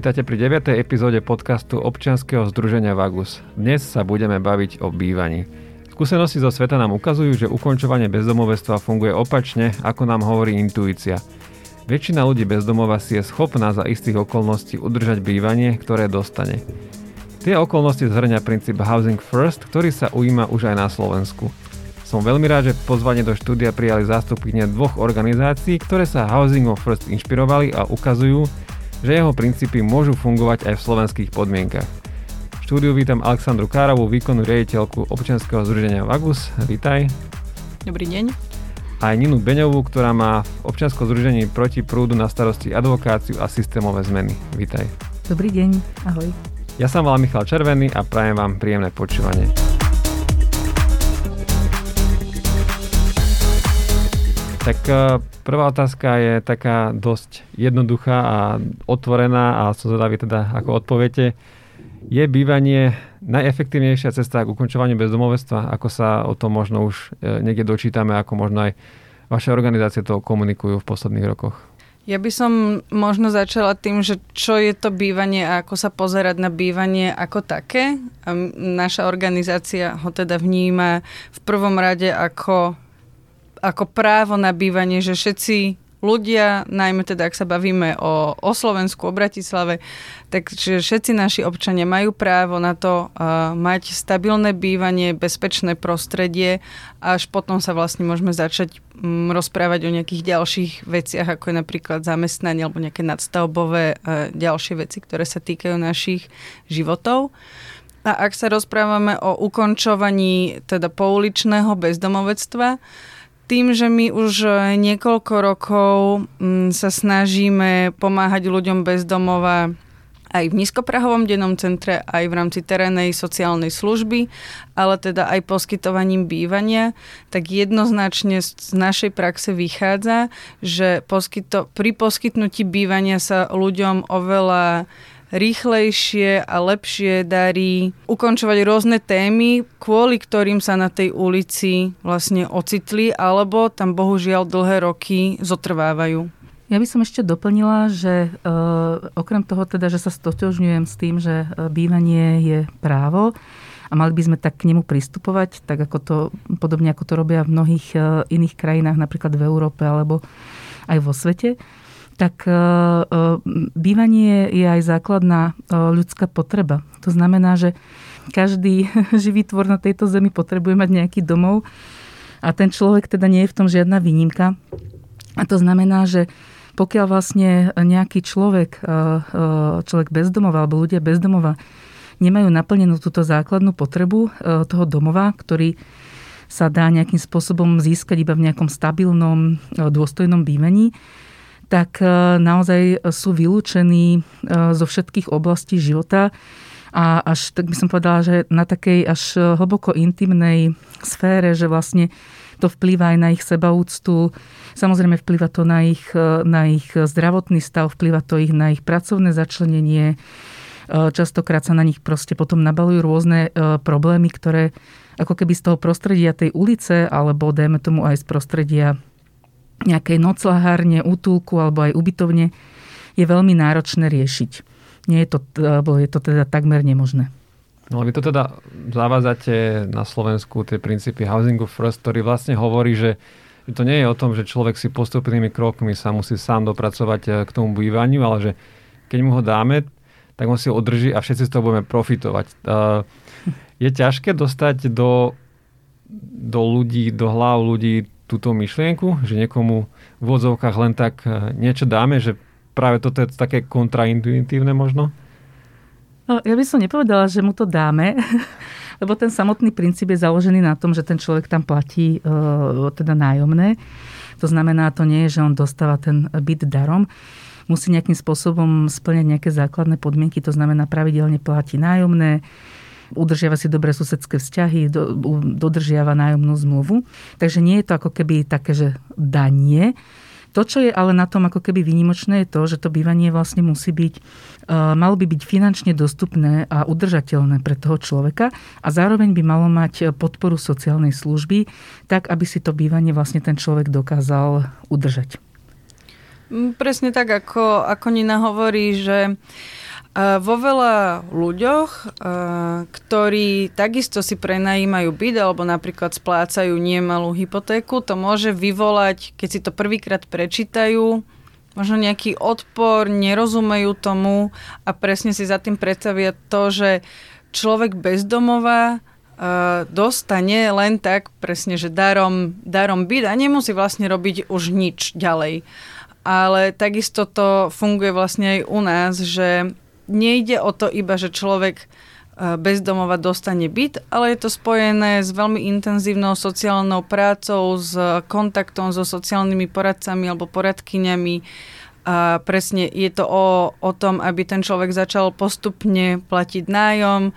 Vítajte pri 9. epizóde podcastu občianskeho združenia Vagus. Dnes sa budeme baviť o bývaní. Skúsenosti zo sveta nám ukazujú, že ukončovanie bezdomovectva funguje opačne, ako nám hovorí intuícia. Väčšina ľudí bezdomova si je schopná za istých okolností udržať bývanie, ktoré dostane. Tie okolnosti zhrňa princíp Housing First, ktorý sa ujíma už aj na Slovensku. Som veľmi rád, že pozvanie do štúdia prijali zástupkyne dvoch organizácií, ktoré sa Housing First inšpirovali a ukazujú, že jeho princípy môžu fungovať aj v slovenských podmienkach. V štúdiu vítam Aleksandru Károvú, výkonnú riaditeľku občianskeho združenia Vagus. Vítaj. Dobrý deň. A aj Ninu Beňovú, ktorá má v občianskom združení proti prúdu na starosti advokáciu a systémové zmeny. Vítaj. Dobrý deň, ahoj. Ja som volám Michal Červený a prajem vám príjemné počúvanie. Tak e, prvá otázka je taká dosť jednoduchá a otvorená a som zvedavý teda, ako odpoviete. Je bývanie najefektívnejšia cesta k ukončovaniu bezdomovectva? Ako sa o tom možno už e, niekde dočítame, ako možno aj vaše organizácie to komunikujú v posledných rokoch? Ja by som možno začala tým, že čo je to bývanie a ako sa pozerať na bývanie ako také. Naša organizácia ho teda vníma v prvom rade ako ako právo na bývanie, že všetci ľudia, najmä teda ak sa bavíme o, o Slovensku, o Bratislave, takže všetci naši občania majú právo na to uh, mať stabilné bývanie, bezpečné prostredie a až potom sa vlastne môžeme začať um, rozprávať o nejakých ďalších veciach, ako je napríklad zamestnanie alebo nejaké nadstavbové uh, ďalšie veci, ktoré sa týkajú našich životov. A ak sa rozprávame o ukončovaní teda pouličného bezdomovectva, tým, že my už niekoľko rokov mm, sa snažíme pomáhať ľuďom bez domova aj v nízkoprahovom dennom centre, aj v rámci terénnej sociálnej služby, ale teda aj poskytovaním bývania, tak jednoznačne z našej praxe vychádza, že poskyto, pri poskytnutí bývania sa ľuďom oveľa rýchlejšie a lepšie darí ukončovať rôzne témy, kvôli ktorým sa na tej ulici vlastne ocitli, alebo tam bohužiaľ dlhé roky zotrvávajú. Ja by som ešte doplnila, že e, okrem toho teda, že sa stotožňujem s tým, že e, bývanie je právo a mali by sme tak k nemu pristupovať, tak ako to, podobne ako to robia v mnohých e, iných krajinách, napríklad v Európe alebo aj vo svete, tak e, e, bývanie je aj základná e, ľudská potreba. To znamená, že každý živý tvor na tejto zemi potrebuje mať nejaký domov a ten človek teda nie je v tom žiadna výnimka. A to znamená, že pokiaľ vlastne nejaký človek, človek bezdomova alebo ľudia bezdomova nemajú naplnenú túto základnú potrebu toho domova, ktorý sa dá nejakým spôsobom získať iba v nejakom stabilnom, dôstojnom bývení, tak e, naozaj sú vylúčení e, zo všetkých oblastí života. A až, tak by som povedala, že na takej až hlboko intimnej sfére, že vlastne to vplýva aj na ich sebaúctu, samozrejme vplýva to na ich, e, na ich zdravotný stav, vplýva to ich na ich pracovné začlenenie, častokrát sa na nich proste potom nabalujú rôzne problémy, ktoré ako keby z toho prostredia tej ulice, alebo dajme tomu aj z prostredia nejakej noclahárne, útulku alebo aj ubytovne je veľmi náročné riešiť. Nie je to, alebo je to teda takmer nemožné. No vy to teda zavádzate na Slovensku tie princípy Housingu First, ktorý vlastne hovorí, že to nie je o tom, že človek si postupnými krokmi sa musí sám dopracovať eh, k tomu bývaniu, ale že keď mu ho dáme, tak on si ho održí a všetci z toho budeme profitovať. Eh, je ťažké dostať do, do ľudí, do hlav ľudí túto myšlienku, že niekomu v vodzovkách len tak e, niečo dáme, že práve toto je také kontraintuitívne možno? No, ja by som nepovedala, že mu to dáme, lebo ten samotný princíp je založený na tom, že ten človek tam platí e, teda nájomné. To znamená, to nie je, že on dostáva ten byt darom. Musí nejakým spôsobom splňať nejaké základné podmienky, to znamená pravidelne platí nájomné, udržiava si dobré susedské vzťahy, do, dodržiava nájomnú zmluvu. Takže nie je to ako keby také, že danie. To, čo je ale na tom ako keby výnimočné, je to, že to bývanie vlastne musí byť, uh, malo by byť finančne dostupné a udržateľné pre toho človeka a zároveň by malo mať podporu sociálnej služby, tak aby si to bývanie vlastne ten človek dokázal udržať. Mm, presne tak, ako, ako Nina hovorí, že vo veľa ľuďoch, ktorí takisto si prenajímajú byt alebo napríklad splácajú nemalú hypotéku, to môže vyvolať, keď si to prvýkrát prečítajú, možno nejaký odpor, nerozumejú tomu a presne si za tým predstavia to, že človek bezdomová dostane len tak presne, že darom, darom byt a nemusí vlastne robiť už nič ďalej. Ale takisto to funguje vlastne aj u nás, že nejde o to iba, že človek e, bezdomova dostane byt, ale je to spojené s veľmi intenzívnou sociálnou prácou, s kontaktom so sociálnymi poradcami alebo poradkyňami. A presne je to o, o tom, aby ten človek začal postupne platiť nájom,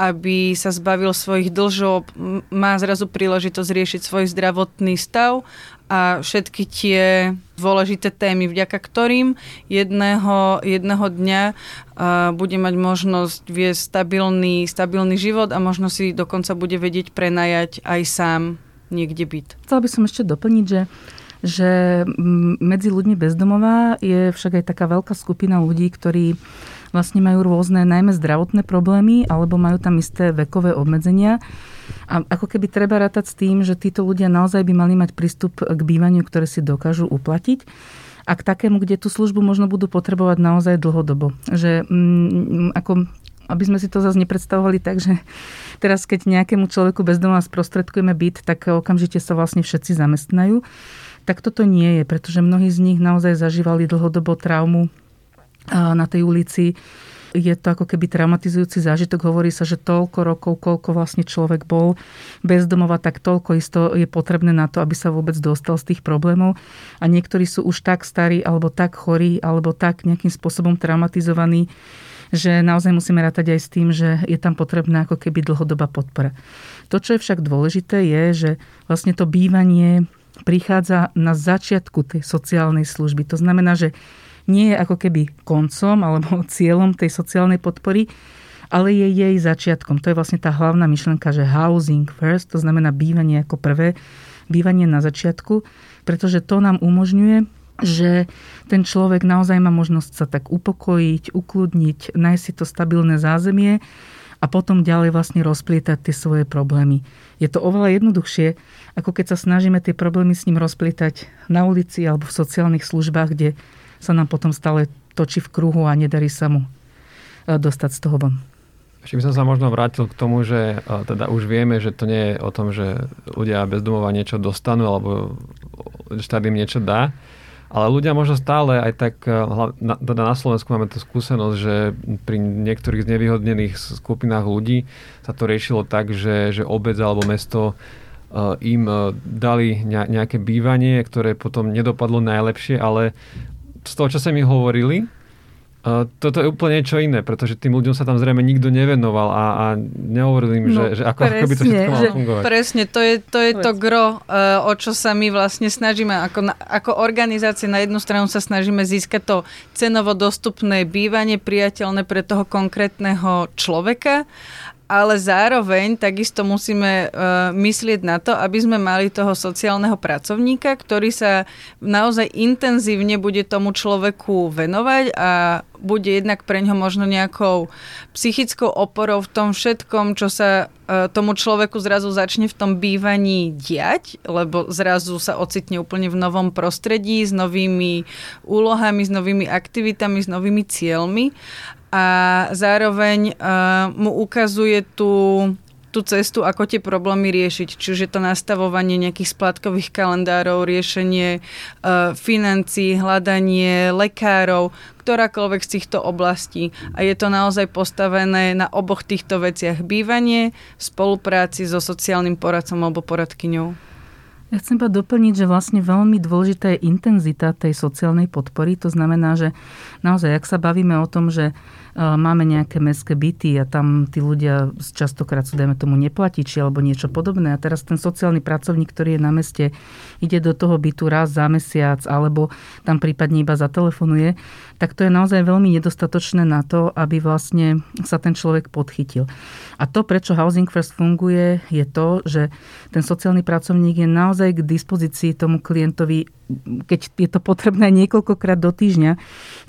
aby sa zbavil svojich dlžov, má zrazu príležitosť riešiť svoj zdravotný stav a všetky tie dôležité témy, vďaka ktorým jedného, jedného dňa uh, bude mať možnosť viesť stabilný, stabilný život a možno si dokonca bude vedieť prenajať aj sám niekde byt. Chcela by som ešte doplniť, že že medzi ľuďmi bezdomová je však aj taká veľká skupina ľudí, ktorí vlastne majú rôzne najmä zdravotné problémy alebo majú tam isté vekové obmedzenia. A ako keby treba rátať s tým, že títo ľudia naozaj by mali mať prístup k bývaniu, ktoré si dokážu uplatiť a k takému, kde tú službu možno budú potrebovať naozaj dlhodobo. Že mm, ako aby sme si to zase nepredstavovali tak, že teraz keď nejakému človeku bezdomova sprostredkujeme byt, tak okamžite sa vlastne všetci zamestnajú. Tak toto nie je, pretože mnohí z nich naozaj zažívali dlhodobo traumu na tej ulici. Je to ako keby traumatizujúci zážitok. Hovorí sa, že toľko rokov, koľko vlastne človek bol bezdomova, tak toľko isto je potrebné na to, aby sa vôbec dostal z tých problémov. A niektorí sú už tak starí, alebo tak chorí, alebo tak nejakým spôsobom traumatizovaní, že naozaj musíme rátať aj s tým, že je tam potrebná ako keby dlhodobá podpora. To, čo je však dôležité, je, že vlastne to bývanie prichádza na začiatku tej sociálnej služby. To znamená, že nie je ako keby koncom alebo cieľom tej sociálnej podpory, ale je jej začiatkom. To je vlastne tá hlavná myšlenka, že housing first, to znamená bývanie ako prvé, bývanie na začiatku, pretože to nám umožňuje, že ten človek naozaj má možnosť sa tak upokojiť, ukludniť, nájsť si to stabilné zázemie a potom ďalej vlastne rozplietať tie svoje problémy. Je to oveľa jednoduchšie, ako keď sa snažíme tie problémy s ním rozplietať na ulici alebo v sociálnych službách, kde sa nám potom stále točí v kruhu a nedarí sa mu e, dostať z toho von. Ešte by som sa možno vrátil k tomu, že e, teda už vieme, že to nie je o tom, že ľudia bez domova niečo dostanú alebo štát im niečo dá, ale ľudia možno stále aj tak, e, teda na Slovensku máme tú skúsenosť, že pri niektorých znevýhodnených skupinách ľudí sa to riešilo tak, že, že obec alebo mesto im dali nejaké bývanie, ktoré potom nedopadlo najlepšie, ale z toho, čo sa mi hovorili, Uh, toto je úplne niečo iné, pretože tým ľuďom sa tam zrejme nikto nevenoval a, a nehovoril im, no, že, že ako, presne, ako by to všetko malo fungovať. Presne, to je to, je to gro, uh, o čo sa my vlastne snažíme. Ako, ako organizácie na jednu stranu sa snažíme získať to cenovo dostupné bývanie, priateľné pre toho konkrétneho človeka ale zároveň takisto musíme uh, myslieť na to, aby sme mali toho sociálneho pracovníka, ktorý sa naozaj intenzívne bude tomu človeku venovať a bude jednak pre ňo možno nejakou psychickou oporou v tom všetkom, čo sa uh, tomu človeku zrazu začne v tom bývaní diať, lebo zrazu sa ocitne úplne v novom prostredí s novými úlohami, s novými aktivitami, s novými cieľmi a zároveň uh, mu ukazuje tú, tú cestu, ako tie problémy riešiť. Čiže to nastavovanie nejakých splátkových kalendárov, riešenie uh, financií, hľadanie lekárov, ktorákoľvek z týchto oblastí. A je to naozaj postavené na oboch týchto veciach. Bývanie v spolupráci so sociálnym poradcom alebo poradkyňou. Ja chcem pa doplniť, že vlastne veľmi dôležitá je intenzita tej sociálnej podpory. To znamená, že naozaj, ak sa bavíme o tom, že máme nejaké mestské byty a tam tí ľudia častokrát sú, dajme tomu, neplatiči alebo niečo podobné. A teraz ten sociálny pracovník, ktorý je na meste, ide do toho bytu raz za mesiac alebo tam prípadne iba zatelefonuje, tak to je naozaj veľmi nedostatočné na to, aby vlastne sa ten človek podchytil. A to, prečo Housing First funguje, je to, že ten sociálny pracovník je naozaj k dispozícii tomu klientovi, keď je to potrebné niekoľkokrát do týždňa.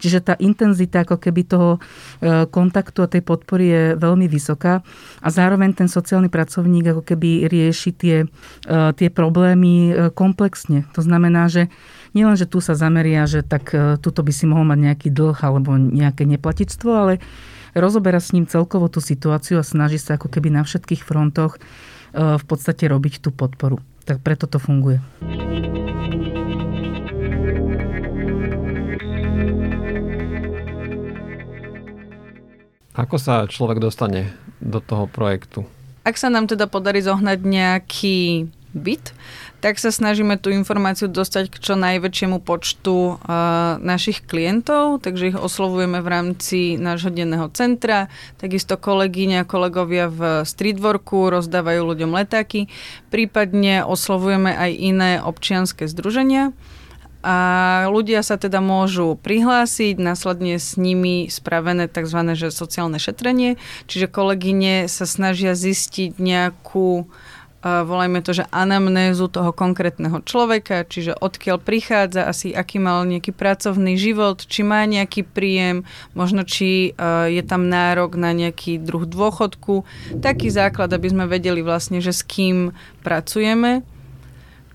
Čiže tá intenzita ako keby toho kontaktu a tej podpory je veľmi vysoká a zároveň ten sociálny pracovník ako keby rieši tie, e, tie problémy e, komplexne. To znamená, že nielen, že tu sa zameria, že tak tuto by si mohol mať nejaký dlh alebo nejaké neplatičstvo, ale rozoberá s ním celkovo tú situáciu a snaží sa ako keby na všetkých frontoch v podstate robiť tú podporu. Tak preto to funguje. Ako sa človek dostane do toho projektu? Ak sa nám teda podarí zohnať nejaký byt, tak sa snažíme tú informáciu dostať k čo najväčšiemu počtu uh, našich klientov, takže ich oslovujeme v rámci nášho denného centra. Takisto kolegyne a kolegovia v streetworku rozdávajú ľuďom letáky, prípadne oslovujeme aj iné občianske združenia a ľudia sa teda môžu prihlásiť, následne s nimi spravené tzv. Že sociálne šetrenie, čiže kolegyne sa snažia zistiť nejakú volajme to, že anamnézu toho konkrétneho človeka, čiže odkiaľ prichádza, asi aký mal nejaký pracovný život, či má nejaký príjem, možno či je tam nárok na nejaký druh dôchodku. Taký základ, aby sme vedeli vlastne, že s kým pracujeme.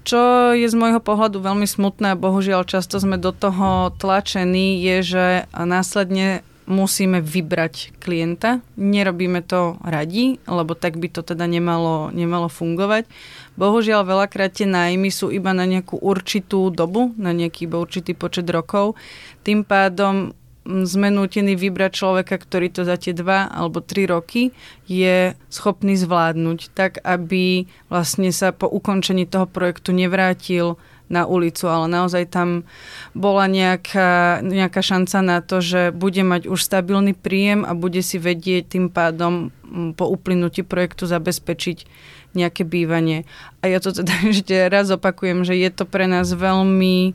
Čo je z môjho pohľadu veľmi smutné a bohužiaľ často sme do toho tlačení, je, že následne musíme vybrať klienta. Nerobíme to radi, lebo tak by to teda nemalo, nemalo fungovať. Bohužiaľ, veľakrát tie nájmy sú iba na nejakú určitú dobu, na nejaký určitý počet rokov. Tým pádom sme nútení vybrať človeka, ktorý to za tie dva alebo tri roky je schopný zvládnuť, tak aby vlastne sa po ukončení toho projektu nevrátil na ulicu, ale naozaj tam bola nejaká, nejaká šanca na to, že bude mať už stabilný príjem a bude si vedieť tým pádom po uplynutí projektu zabezpečiť nejaké bývanie. A ja to teda ešte raz opakujem, že je to pre nás veľmi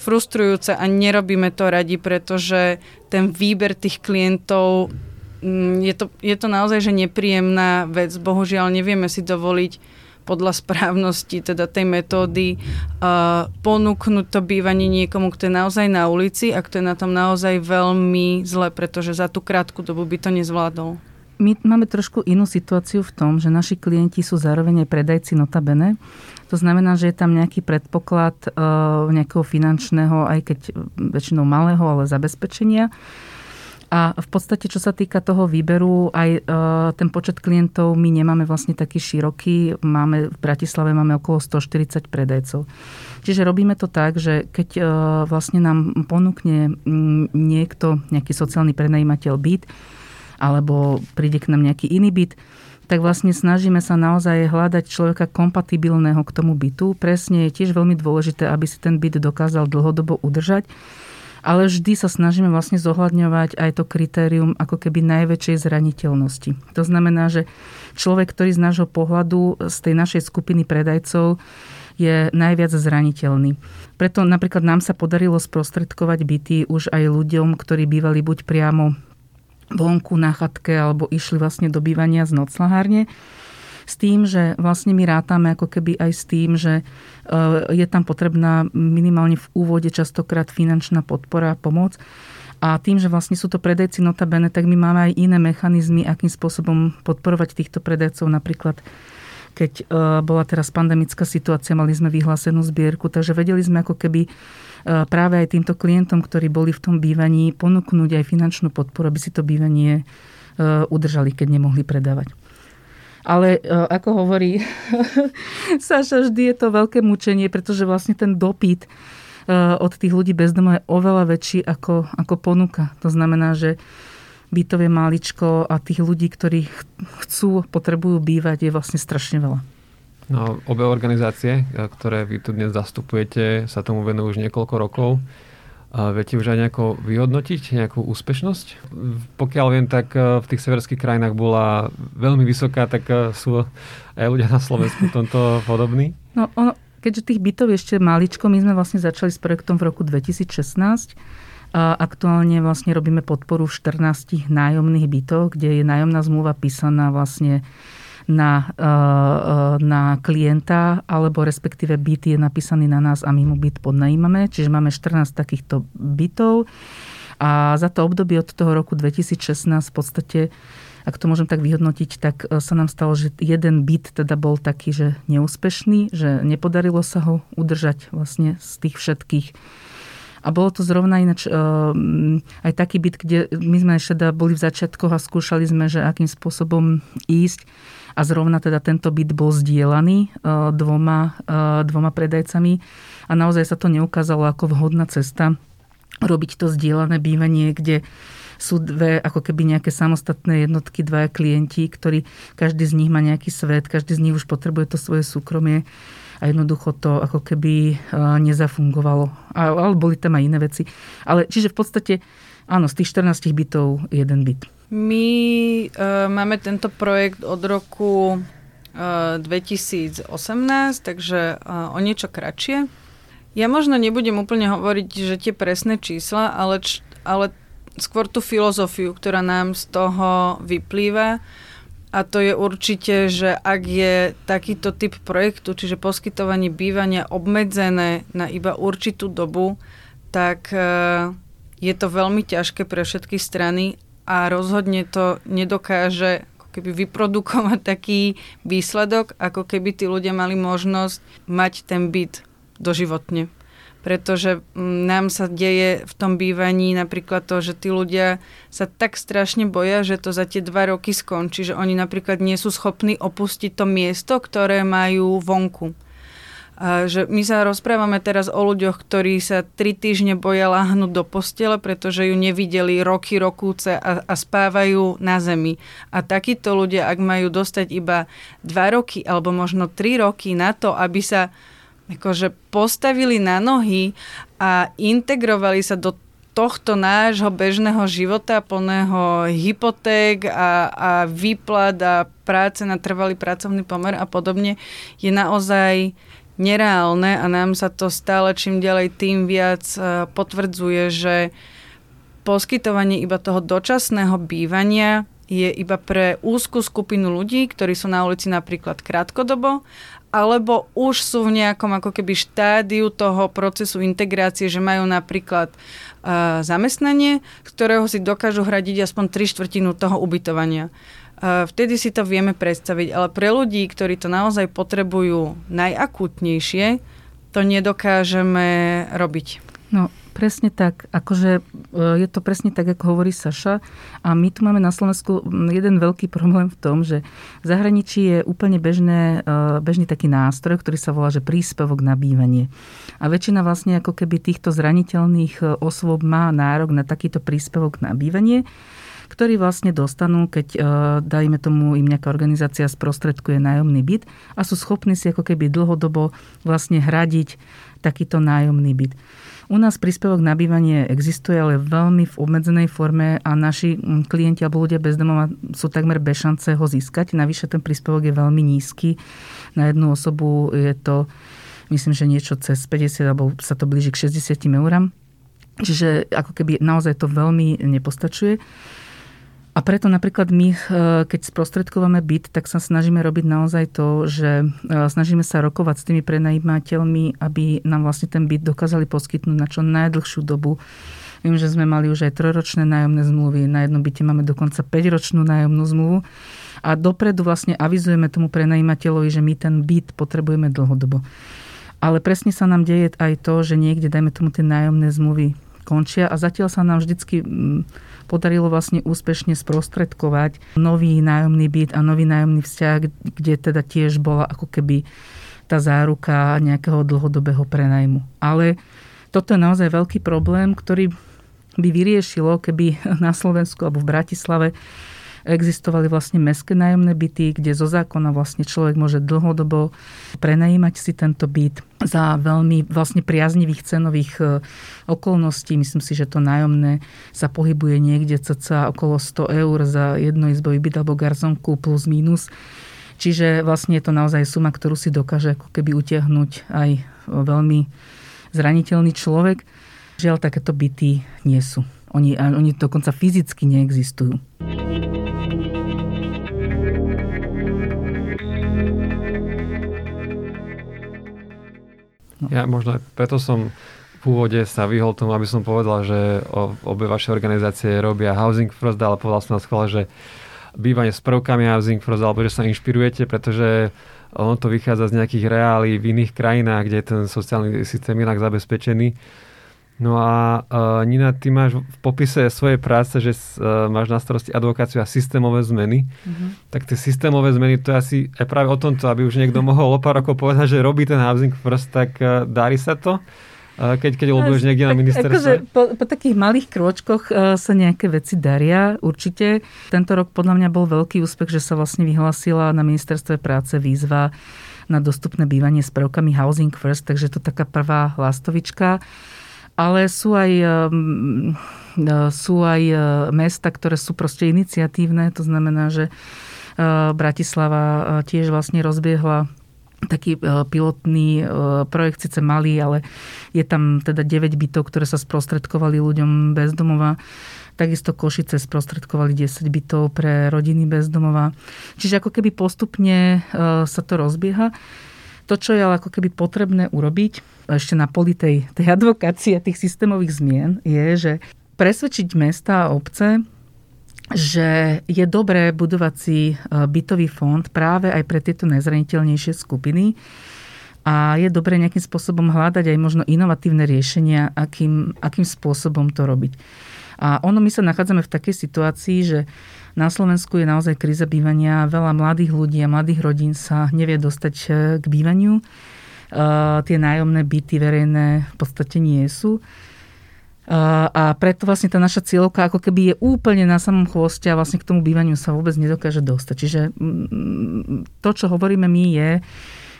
frustrujúce a nerobíme to radi, pretože ten výber tých klientov je to, je to naozaj že nepríjemná vec. Bohužiaľ nevieme si dovoliť podľa správnosti teda tej metódy uh, ponúknuť to bývanie niekomu, kto je naozaj na ulici a kto je na tom naozaj veľmi zle, pretože za tú krátku dobu by to nezvládol. My máme trošku inú situáciu v tom, že naši klienti sú zároveň aj predajci notabene. To znamená, že je tam nejaký predpoklad uh, nejakého finančného, aj keď väčšinou malého, ale zabezpečenia. A v podstate, čo sa týka toho výberu, aj e, ten počet klientov my nemáme vlastne taký široký. Máme, v Bratislave máme okolo 140 predajcov. Čiže robíme to tak, že keď e, vlastne nám ponúkne niekto, nejaký sociálny prenajímateľ byt, alebo príde k nám nejaký iný byt, tak vlastne snažíme sa naozaj hľadať človeka kompatibilného k tomu bytu. Presne je tiež veľmi dôležité, aby si ten byt dokázal dlhodobo udržať ale vždy sa snažíme vlastne zohľadňovať aj to kritérium ako keby najväčšej zraniteľnosti. To znamená, že človek, ktorý z nášho pohľadu z tej našej skupiny predajcov je najviac zraniteľný. Preto napríklad nám sa podarilo sprostredkovať byty už aj ľuďom, ktorí bývali buď priamo vonku na chatke alebo išli vlastne do bývania z noclahárne s tým, že vlastne my rátame ako keby aj s tým, že eh, je tam potrebná minimálne v úvode častokrát finančná podpora a pomoc. A tým, že vlastne sú to predajci notabene, tak my máme aj iné mechanizmy, akým spôsobom podporovať týchto predajcov. Napríklad keď eh, bola teraz pandemická situácia, mali sme vyhlásenú zbierku, takže vedeli sme ako keby eh, práve aj týmto klientom, ktorí boli v tom bývaní, ponúknuť aj finančnú podporu, aby si to bývanie udržali, keď nemohli predávať. Ale e, ako hovorí Saša, vždy je to veľké mučenie, pretože vlastne ten dopyt e, od tých ľudí bez je oveľa väčší ako, ako ponuka. To znamená, že bytové maličko a tých ľudí, ktorí chcú, potrebujú bývať, je vlastne strašne veľa. No, obe organizácie, e, ktoré vy tu dnes zastupujete, sa tomu venujú už niekoľko rokov. A viete už aj nejako vyhodnotiť nejakú úspešnosť? Pokiaľ viem, tak e, v tých severských krajinách bola veľmi vysoká, tak e, sú aj ľudia na Slovensku v tomto podobní? No, ono, keďže tých bytov ešte maličko, my sme vlastne začali s projektom v roku 2016. Aktuálne vlastne robíme podporu v 14 nájomných bytoch, kde je nájomná zmluva písaná vlastne na, na klienta, alebo respektíve byt je napísaný na nás a my mu byt podnajímame. Čiže máme 14 takýchto bytov a za to obdobie od toho roku 2016 v podstate ak to môžem tak vyhodnotiť, tak e, sa nám stalo, že jeden byt teda bol taký, že neúspešný, že nepodarilo sa ho udržať vlastne z tých všetkých. A bolo to zrovna ináč uh, aj taký byt, kde my sme ešte teda boli v začiatkoch a skúšali sme, že akým spôsobom ísť. A zrovna teda tento byt bol zdieľaný uh, dvoma, uh, dvoma predajcami a naozaj sa to neukázalo ako vhodná cesta robiť to zdieľané bývanie, kde sú dve ako keby nejaké samostatné jednotky, dvaja klienti, ktorí každý z nich má nejaký svet, každý z nich už potrebuje to svoje súkromie a jednoducho to ako keby nezafungovalo. Ale boli tam aj iné veci. Ale čiže v podstate áno, z tých 14 bytov jeden byt. My uh, máme tento projekt od roku uh, 2018, takže uh, o niečo kratšie. Ja možno nebudem úplne hovoriť, že tie presné čísla, ale, ale skôr tú filozofiu, ktorá nám z toho vyplýva. A to je určite, že ak je takýto typ projektu, čiže poskytovanie bývania obmedzené na iba určitú dobu, tak e, je to veľmi ťažké pre všetky strany a rozhodne to nedokáže keby vyprodukovať taký výsledok, ako keby tí ľudia mali možnosť mať ten byt doživotne pretože mm, nám sa deje v tom bývaní napríklad to, že tí ľudia sa tak strašne boja, že to za tie dva roky skončí, že oni napríklad nie sú schopní opustiť to miesto, ktoré majú vonku. Že my sa rozprávame teraz o ľuďoch, ktorí sa tri týždne boja láhnuť do postele, pretože ju nevideli roky, rokúce a, a spávajú na zemi. A takíto ľudia, ak majú dostať iba dva roky alebo možno tri roky na to, aby sa akože postavili na nohy a integrovali sa do tohto nášho bežného života plného hypoték a, a výplat a práce na trvalý pracovný pomer a podobne je naozaj nereálne a nám sa to stále čím ďalej tým viac e, potvrdzuje, že poskytovanie iba toho dočasného bývania je iba pre úzkú skupinu ľudí, ktorí sú na ulici napríklad krátkodobo alebo už sú v nejakom ako keby štádiu toho procesu integrácie, že majú napríklad uh, zamestnanie, z ktorého si dokážu hradiť aspoň tri štvrtinu toho ubytovania. Uh, vtedy si to vieme predstaviť, ale pre ľudí, ktorí to naozaj potrebujú najakútnejšie, to nedokážeme robiť. No, Presne tak. Akože e, je to presne tak, ako hovorí Saša. A my tu máme na Slovensku jeden veľký problém v tom, že v zahraničí je úplne bežné, e, bežný taký nástroj, ktorý sa volá, že príspevok na bývanie. A väčšina vlastne ako keby týchto zraniteľných e, osôb má nárok na takýto príspevok na bývanie ktorý vlastne dostanú, keď, dajme tomu, im nejaká organizácia sprostredkuje nájomný byt a sú schopní si ako keby dlhodobo vlastne hradiť takýto nájomný byt. U nás príspevok na bývanie existuje, ale veľmi v obmedzenej forme a naši mm, klienti alebo ľudia bez domova sú takmer bez šance ho získať. Navyše ten príspevok je veľmi nízky. Na jednu osobu je to myslím, že niečo cez 50 alebo sa to blíži k 60 eurám. Čiže ako keby naozaj to veľmi nepostačuje. A preto napríklad my, eh, keď sprostredkováme byt, tak sa snažíme robiť naozaj to, že eh, snažíme sa rokovať s tými prenajímateľmi, aby nám vlastne ten byt dokázali poskytnúť na čo najdlhšiu dobu. Viem, že sme mali už aj trojročné nájomné zmluvy, na jednom byte máme dokonca 5-ročnú nájomnú zmluvu a dopredu vlastne avizujeme tomu prenajímateľovi, že my ten byt potrebujeme dlhodobo. Ale presne sa nám deje aj to, že niekde, dajme tomu, tie nájomné zmluvy končia a zatiaľ sa nám vždycky mm, podarilo vlastne úspešne sprostredkovať nový nájomný byt a nový nájomný vzťah, kde teda tiež bola ako keby tá záruka nejakého dlhodobého prenajmu. Ale toto je naozaj veľký problém, ktorý by vyriešilo, keby na Slovensku alebo v Bratislave existovali vlastne mestské nájomné byty, kde zo zákona vlastne človek môže dlhodobo prenajímať si tento byt za veľmi vlastne priaznivých cenových e, okolností. Myslím si, že to nájomné sa pohybuje niekde cca okolo 100 eur za jednoizbový byt alebo garzonku plus minus. Čiže vlastne je to naozaj suma, ktorú si dokáže ako keby utiahnuť aj veľmi zraniteľný človek. Žiaľ, takéto byty nie sú. Oni, oni dokonca fyzicky neexistujú. No. Ja možno preto som v úvode sa vyhol tomu, aby som povedal, že obe vaše organizácie robia Housing First, ale povedal som na schvále, že bývanie s prvkami Housing First, alebo že sa inšpirujete, pretože ono to vychádza z nejakých reálí v iných krajinách, kde je ten sociálny systém inak zabezpečený. No a uh, Nina, ty máš v popise svojej práce, že uh, máš na starosti advokáciu a systémové zmeny. Mm-hmm. Tak tie systémové zmeny, to je asi aj práve o tomto, aby už niekto mohol o pár rokov povedať, že robí ten housing first, tak uh, darí sa to? keď, keď lobuješ niekde na ministerstve? Akože po, po takých malých krôčkoch uh, sa nejaké veci daria, určite. Tento rok podľa mňa bol veľký úspech, že sa vlastne vyhlasila na ministerstve práce výzva na dostupné bývanie s prvkami Housing First, takže to taká prvá lastovička. Ale sú aj, um, sú aj uh, mesta, ktoré sú proste iniciatívne, to znamená, že uh, Bratislava tiež vlastne rozbiehla taký e, pilotný e, projekt, síce malý, ale je tam teda 9 bytov, ktoré sa sprostredkovali ľuďom bezdomova. Takisto Košice sprostredkovali 10 bytov pre rodiny bezdomova. Čiže ako keby postupne e, sa to rozbieha. To, čo je ale ako keby potrebné urobiť ešte na poli tej, tej advokácie tých systémových zmien, je, že presvedčiť mesta a obce, že je dobré budovať si e, bytový fond práve aj pre tieto najzraniteľnejšie skupiny a je dobré nejakým spôsobom hľadať aj možno inovatívne riešenia, akým, akým spôsobom to robiť. A ono my sa nachádzame v takej situácii, že na Slovensku je naozaj kríza bývania, veľa mladých ľudí a mladých rodín sa nevie dostať e, k bývaniu. Uh, tie nájomné byty verejné v podstate nie sú. A preto vlastne tá naša cieľovka ako keby je úplne na samom chvoste a vlastne k tomu bývaniu sa vôbec nedokáže dostať. Čiže mm, to, čo hovoríme my je,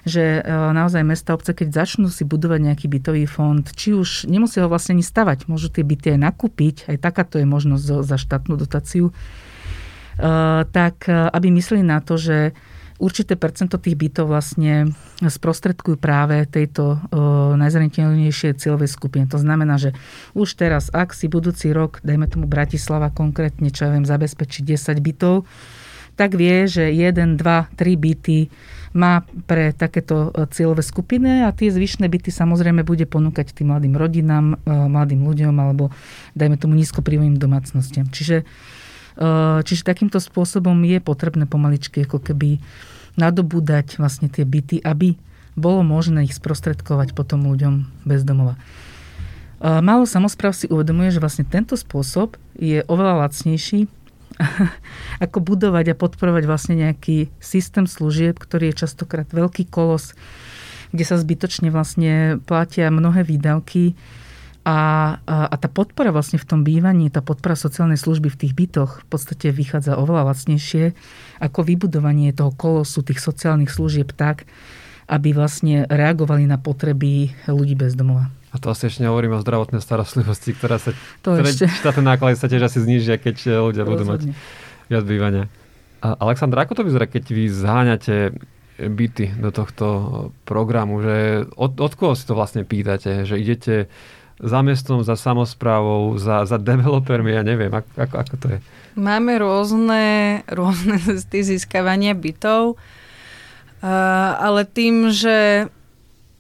že naozaj mesta obce, keď začnú si budovať nejaký bytový fond, či už nemusia ho vlastne ani stavať, môžu tie byty aj nakúpiť, aj takáto je možnosť za štátnu dotáciu, tak e, aby mysleli na to, že určité percento tých bytov vlastne sprostredkujú práve tejto najzraniteľnejšie cieľovej skupine. To znamená, že už teraz, ak si budúci rok, dajme tomu Bratislava konkrétne, čo ja viem, zabezpečiť 10 bytov, tak vie, že 1, 2, 3 byty má pre takéto cieľové skupiny a tie zvyšné byty samozrejme bude ponúkať tým mladým rodinám, mladým ľuďom alebo dajme tomu nízkopríjmovým domácnostiam. Čiže Eh, čiže takýmto spôsobom je potrebné pomaličky ako keby nadobúdať vlastne tie byty, aby bolo možné ich sprostredkovať potom ľuďom bez domova. Eh, málo samozpráv si uvedomuje, že vlastne tento spôsob je oveľa lacnejší ako budovať a podporovať vlastne nejaký systém služieb, ktorý je častokrát veľký kolos, kde sa zbytočne vlastne platia mnohé výdavky, a, a, a tá podpora vlastne v tom bývaní, tá podpora sociálnej služby v tých bytoch v podstate vychádza oveľa lacnejšie ako vybudovanie toho kolosu tých sociálnych služieb tak, aby vlastne reagovali na potreby ľudí bez domova. A to asi ešte nehovorím o zdravotnej starostlivosti, ktorá sa, to ktoré, ešte... štátne náklady sa tiež asi znižia, keď ľudia budú mať viac bývania. A Aleksandra, ako to vyzerá, keď vy zháňate byty do tohto programu? Že od, od koho si to vlastne pýtate? Že idete za mestom, za samozprávou, za, za developermi, ja neviem, ako, ako, to je. Máme rôzne, rôzne cesty získavania bytov, ale tým, že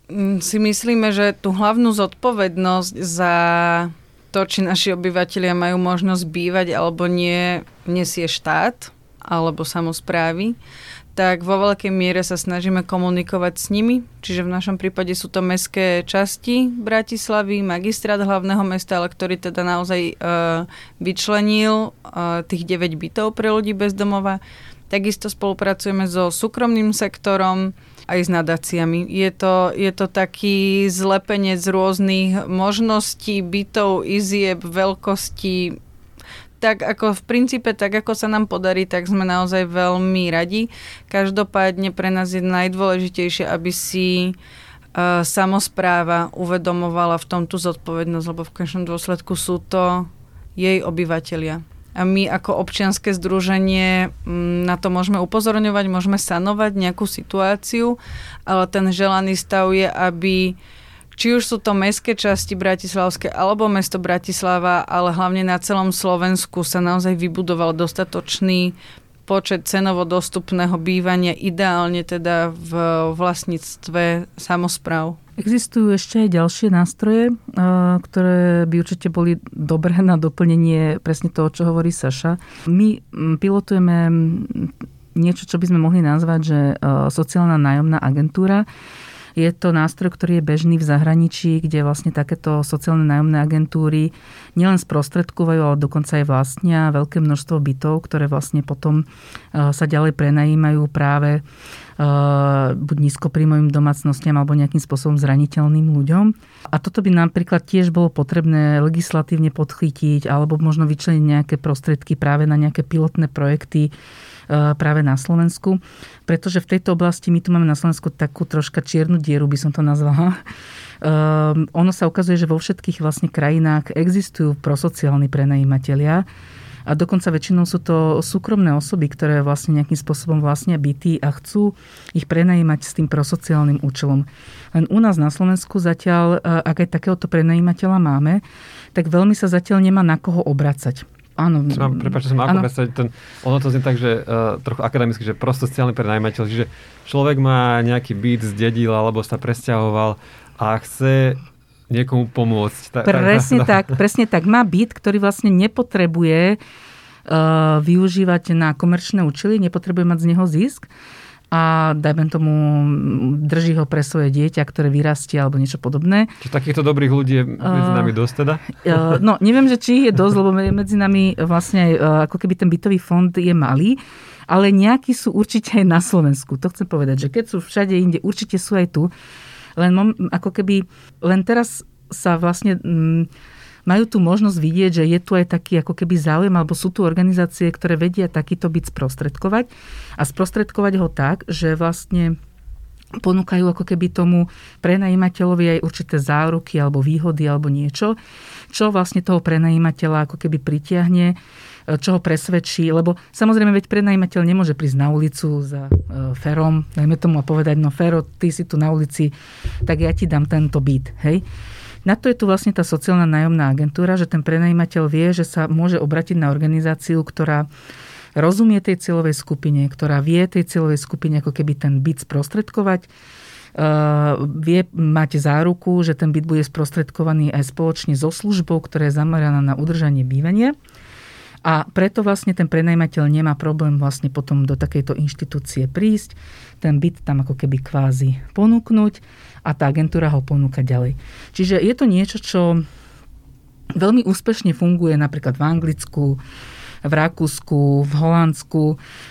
mm, si myslíme, že tú hlavnú zodpovednosť za to, či naši obyvateľia majú možnosť bývať alebo nie, nesie štát alebo samozprávy, tak vo veľkej miere sa snažíme komunikovať s nimi. Čiže v našom prípade sú to mestské časti Bratislavy, magistrát hlavného mesta, ale ktorý teda naozaj uh, vyčlenil uh, tých 9 bytov pre ľudí bez domova. Takisto spolupracujeme so súkromným sektorom, aj s nadáciami. Je to, je to taký zlepenec rôznych možností, bytov, izieb, veľkostí, tak ako v princípe, tak ako sa nám podarí, tak sme naozaj veľmi radi. Každopádne pre nás je najdôležitejšie, aby si uh, samozpráva uvedomovala v tomto zodpovednosť, lebo v každom dôsledku sú to jej obyvateľia. A my ako občianske združenie mm, na to môžeme upozorňovať, môžeme sanovať nejakú situáciu, ale ten želaný stav je, aby či už sú to mestské časti bratislavské alebo mesto Bratislava, ale hlavne na celom Slovensku sa naozaj vybudoval dostatočný počet cenovo dostupného bývania, ideálne teda v vlastníctve samozpráv. Existujú ešte aj ďalšie nástroje, ktoré by určite boli dobré na doplnenie presne toho, čo hovorí Saša. My pilotujeme niečo, čo by sme mohli nazvať, že sociálna nájomná agentúra. Je to nástroj, ktorý je bežný v zahraničí, kde vlastne takéto sociálne nájomné agentúry nielen sprostredkovajú, ale dokonca aj vlastnia veľké množstvo bytov, ktoré vlastne potom sa ďalej prenajímajú práve buď nízkopríjmovým domácnostiam alebo nejakým spôsobom zraniteľným ľuďom. A toto by napríklad tiež bolo potrebné legislatívne podchytiť alebo možno vyčleniť nejaké prostriedky práve na nejaké pilotné projekty práve na Slovensku, pretože v tejto oblasti my tu máme na Slovensku takú troška čiernu dieru, by som to nazvala. Um, ono sa ukazuje, že vo všetkých vlastne krajinách existujú prosociálni prenajímatelia, a dokonca väčšinou sú to súkromné osoby, ktoré vlastne nejakým spôsobom vlastnia byty a chcú ich prenajímať s tým prosociálnym účelom. Len u nás na Slovensku zatiaľ, e, ak aj takéhoto prenajímateľa máme, tak veľmi sa zatiaľ nemá na koho obracať. Áno. Prepač, že som ako predstaviť, ten, ono to znie tak, že uh, trochu akademicky, že prosto sociálny prenajímateľ, že človek má nejaký byt, zdedil alebo sa presťahoval a chce niekomu pomôcť. Ta, presne tak, presne tak. Má byt, ktorý vlastne nepotrebuje uh, využívať na komerčné účely, nepotrebuje mať z neho zisk a dajme tomu, drží ho pre svoje dieťa, ktoré vyrastie alebo niečo podobné. Čiže takýchto dobrých ľudí je medzi nami dosť teda? Uh, no, neviem, že či je dosť, lebo medzi nami vlastne uh, ako keby ten bytový fond je malý, ale nejakí sú určite aj na Slovensku. To chcem povedať, že keď sú všade inde, určite sú aj tu. Len ako keby, len teraz sa vlastne mm, majú tu možnosť vidieť, že je tu aj taký ako keby záujem, alebo sú tu organizácie, ktoré vedia takýto byt sprostredkovať a sprostredkovať ho tak, že vlastne ponúkajú ako keby tomu prenajímateľovi aj určité záruky alebo výhody alebo niečo, čo vlastne toho prenajímateľa ako keby pritiahne čo ho presvedčí, lebo samozrejme, veď prenajímateľ nemôže prísť na ulicu za e, ferom, dajme tomu a povedať, no fero, ty si tu na ulici, tak ja ti dám tento byt, hej. Na to je tu vlastne tá sociálna nájomná agentúra, že ten prenajímateľ vie, že sa môže obratiť na organizáciu, ktorá rozumie tej cieľovej skupine, ktorá vie tej cieľovej skupine ako keby ten byt sprostredkovať, Uh, vie, máte záruku, že ten byt bude sprostredkovaný aj spoločne so službou, ktorá je zameraná na udržanie bývania. A preto vlastne ten prenajmateľ nemá problém vlastne potom do takejto inštitúcie prísť, ten byt tam ako keby kvázi ponúknuť a tá agentúra ho ponúka ďalej. Čiže je to niečo, čo veľmi úspešne funguje napríklad v Anglicku, v Rakúsku, v Holandsku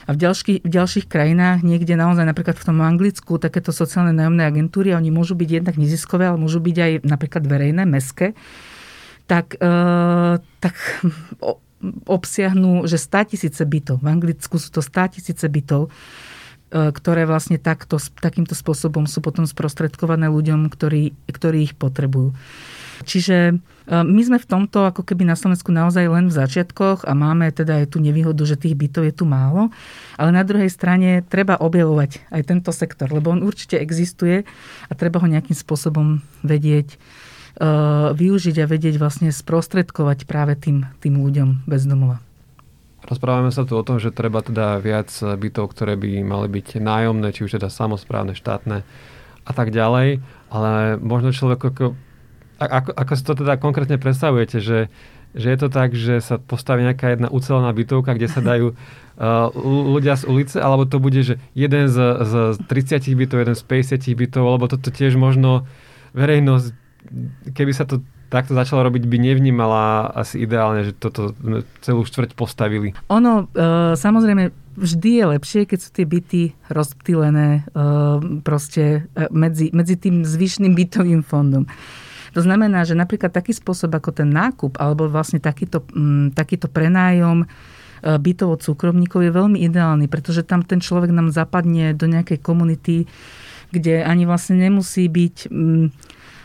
a v ďalších, v ďalších krajinách, niekde naozaj napríklad v tom Anglicku, takéto sociálne nájomné agentúry, oni môžu byť jednak neziskové, ale môžu byť aj napríklad verejné, meské, tak, e, tak obsiahnu, že 100 tisíce bytov. V Anglicku sú to 100 tisíce bytov, e, ktoré vlastne takto, takýmto spôsobom sú potom sprostredkované ľuďom, ktorí, ktorí ich potrebujú. Čiže e, my sme v tomto ako keby na Slovensku naozaj len v začiatkoch a máme teda aj tú nevýhodu, že tých bytov je tu málo, ale na druhej strane treba objavovať aj tento sektor, lebo on určite existuje a treba ho nejakým spôsobom vedieť využiť a vedieť vlastne sprostredkovať práve tým, tým ľuďom bez domova. Rozprávame sa tu o tom, že treba teda viac bytov, ktoré by mali byť nájomné, či už teda samozprávne, štátne a tak ďalej, ale možno človek, ako, ako, ako si to teda konkrétne predstavujete, že, že je to tak, že sa postaví nejaká jedna ucelená bytovka, kde sa dajú uh, ľudia z ulice, alebo to bude, že jeden z, z 30 bytov, jeden z 50 bytov, alebo toto tiež možno verejnosť keby sa to takto začalo robiť, by nevnímala asi ideálne, že toto celú štvrť postavili. Ono, e, samozrejme, vždy je lepšie, keď sú tie byty rozptýlené e, proste e, medzi, medzi tým zvyšným bytovým fondom. To znamená, že napríklad taký spôsob ako ten nákup alebo vlastne takýto, m, takýto prenájom e, bytov od súkromníkov je veľmi ideálny, pretože tam ten človek nám zapadne do nejakej komunity, kde ani vlastne nemusí byť... M,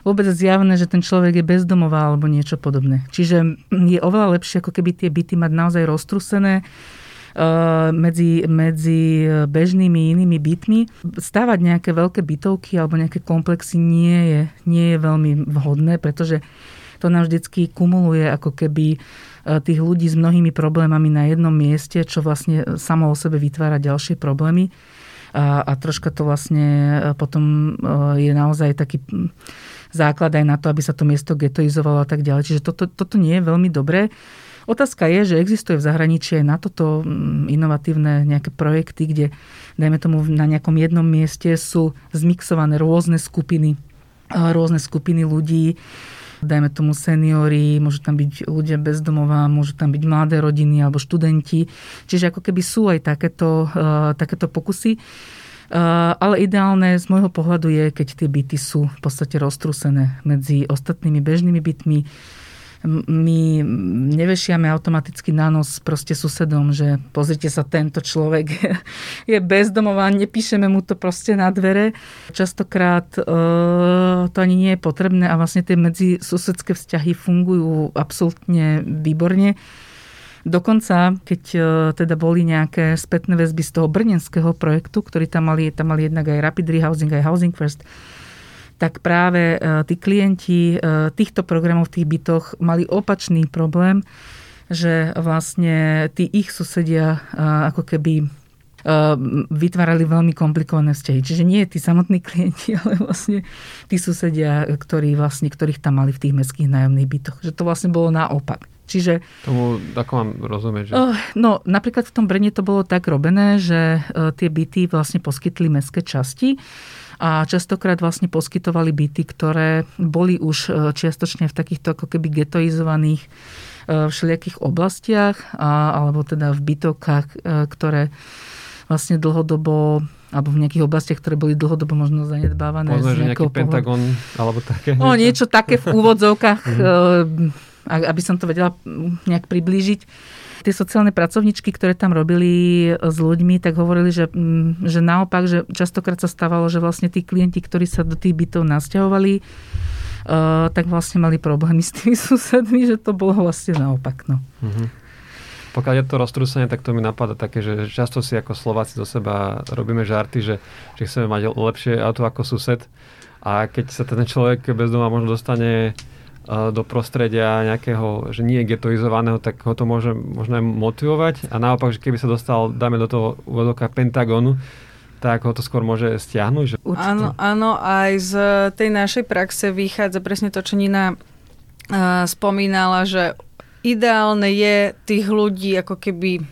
vôbec zjavné, že ten človek je bezdomová alebo niečo podobné. Čiže je oveľa lepšie, ako keby tie byty mať naozaj roztrusené, eh, medzi, medzi bežnými inými bytmi. Stavať nejaké veľké bytovky alebo nejaké komplexy nie je, nie je veľmi vhodné, pretože to nám vždycky kumuluje ako keby eh, tých ľudí s mnohými problémami na jednom mieste, čo vlastne samo o sebe vytvára ďalšie problémy. A, a troška to vlastne potom je naozaj taký základ aj na to, aby sa to miesto getoizovalo a tak ďalej. Čiže toto, toto nie je veľmi dobré. Otázka je, že existuje v zahraničí aj na toto inovatívne nejaké projekty, kde, dajme tomu, na nejakom jednom mieste sú zmixované rôzne skupiny, rôzne skupiny ľudí, dajme tomu seniory, môžu tam byť ľudia bezdomová, môžu tam byť mladé rodiny alebo študenti. Čiže ako keby sú aj takéto, takéto pokusy. Ale ideálne z môjho pohľadu je, keď tie byty sú v podstate roztrúsené medzi ostatnými bežnými bytmi, my nevešiame automaticky na nos proste susedom, že pozrite sa, tento človek je bezdomová, nepíšeme mu to proste na dvere. Častokrát e, to ani nie je potrebné a vlastne tie medzisusedské vzťahy fungujú absolútne výborne. Dokonca, keď e, teda boli nejaké spätné väzby z toho brnenského projektu, ktorý tam mali, tam mali jednak aj Rapid Rehousing, aj Housing First, tak práve e, tí klienti e, týchto programov v tých bytoch mali opačný problém, že vlastne tí ich susedia ako keby vytvárali veľmi komplikované vzťahy. Čiže nie tí samotní klienti, ale vlastne tí susedia, ktorí vlastne, ktorých tam mali v tých mestských nájomných bytoch. Že to vlastne bolo naopak. Čiže... Tomu, ako mám rozumieť? Že... No, napríklad v tom Brne to bolo tak robené, že e, tie byty vlastne poskytli mestské časti a častokrát vlastne poskytovali byty, ktoré boli už e, čiastočne v takýchto ako keby getoizovaných e, všelijakých oblastiach a, alebo teda v bytokách, ktoré vlastne dlhodobo alebo v nejakých oblastiach, ktoré boli dlhodobo možno zanedbávané. Možno, že nejaký pohľad. Pentagon alebo také. No, niečo také v úvodzovkách. mm aby som to vedela nejak priblížiť. Tie sociálne pracovničky, ktoré tam robili s ľuďmi, tak hovorili, že, mm, že naopak, že častokrát sa stávalo, že vlastne tí klienti, ktorí sa do tých bytov nasťahovali, uh, tak vlastne mali problémy s tými susedmi, že to bolo vlastne naopak. No. Uh-huh. Pokiaľ je to roztrúsenie, tak to mi napadá také, že často si ako Slováci do seba robíme žarty, že, že chceme mať lepšie auto ako sused a keď sa ten človek bez doma možno dostane do prostredia nejakého, že nie je getoizovaného, tak ho to môže možno aj motivovať a naopak, že keby sa dostal, dáme do toho úvodoka Pentagonu, tak ho to skôr môže stiahnuť. Že... Áno, áno, aj z tej našej praxe vychádza presne to, čo Nina uh, spomínala, že ideálne je tých ľudí ako keby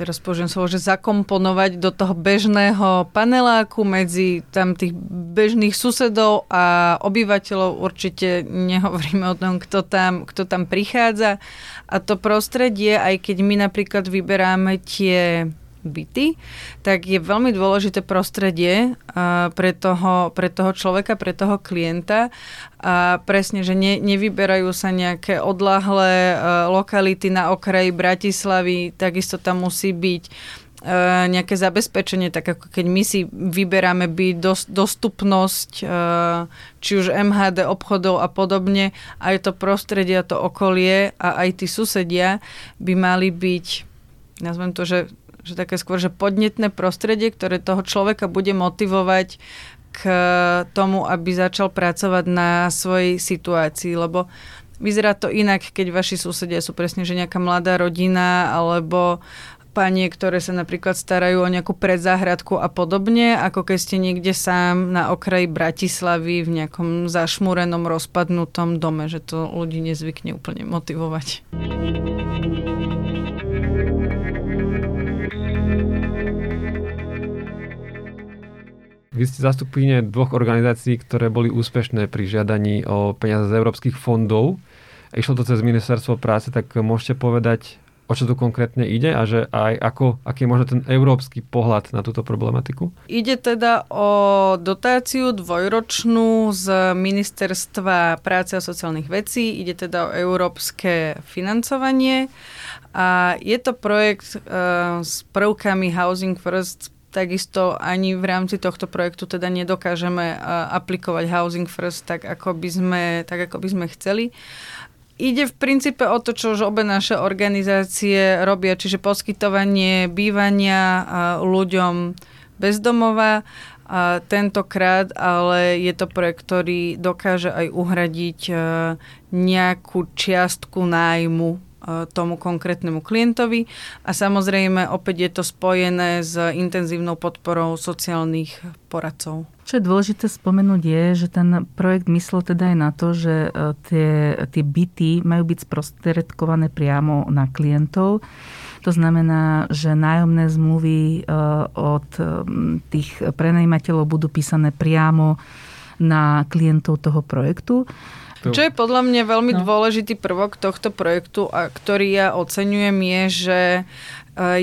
teraz použijem slovo, že zakomponovať do toho bežného paneláku medzi tam tých bežných susedov a obyvateľov. Určite nehovoríme o tom, kto tam, kto tam prichádza. A to prostredie, aj keď my napríklad vyberáme tie byty, tak je veľmi dôležité prostredie pre toho, pre toho človeka, pre toho klienta. A presne, že ne, nevyberajú sa nejaké odlahlé lokality na okraji Bratislavy, takisto tam musí byť nejaké zabezpečenie, tak ako keď my si vyberáme dos, dostupnosť či už MHD obchodov a podobne, aj to prostredie, to okolie a aj tí susedia by mali byť nazvem to, že že také skôr, že podnetné prostredie, ktoré toho človeka bude motivovať k tomu, aby začal pracovať na svojej situácii, lebo vyzerá to inak, keď vaši susedia sú presne, že nejaká mladá rodina alebo panie, ktoré sa napríklad starajú o nejakú predzáhradku a podobne, ako keď ste niekde sám na okraji Bratislavy v nejakom zašmúrenom, rozpadnutom dome, že to ľudí nezvykne úplne motivovať. Vy ste zastupkyne dvoch organizácií, ktoré boli úspešné pri žiadaní o peniaze z európskych fondov. Išlo to cez ministerstvo práce, tak môžete povedať, o čo tu konkrétne ide a že aj ako, aký je možno ten európsky pohľad na túto problematiku? Ide teda o dotáciu dvojročnú z Ministerstva práce a sociálnych vecí. Ide teda o európske financovanie. A je to projekt uh, s prvkami Housing First takisto ani v rámci tohto projektu teda nedokážeme aplikovať Housing First tak, ako by sme, tak, ako by sme chceli. Ide v princípe o to, čo už obe naše organizácie robia, čiže poskytovanie bývania ľuďom bezdomova. A tentokrát ale je to projekt, ktorý dokáže aj uhradiť nejakú čiastku nájmu tomu konkrétnemu klientovi a samozrejme opäť je to spojené s intenzívnou podporou sociálnych poradcov. Čo je dôležité spomenúť je, že ten projekt myslel teda aj na to, že e, tie, tie byty majú byť sprostredkované priamo na klientov. To znamená, že nájomné zmluvy e, od tých prenajímateľov budú písané priamo na klientov toho projektu. Čo je podľa mňa veľmi no. dôležitý prvok tohto projektu, a ktorý ja oceňujem, je, že e,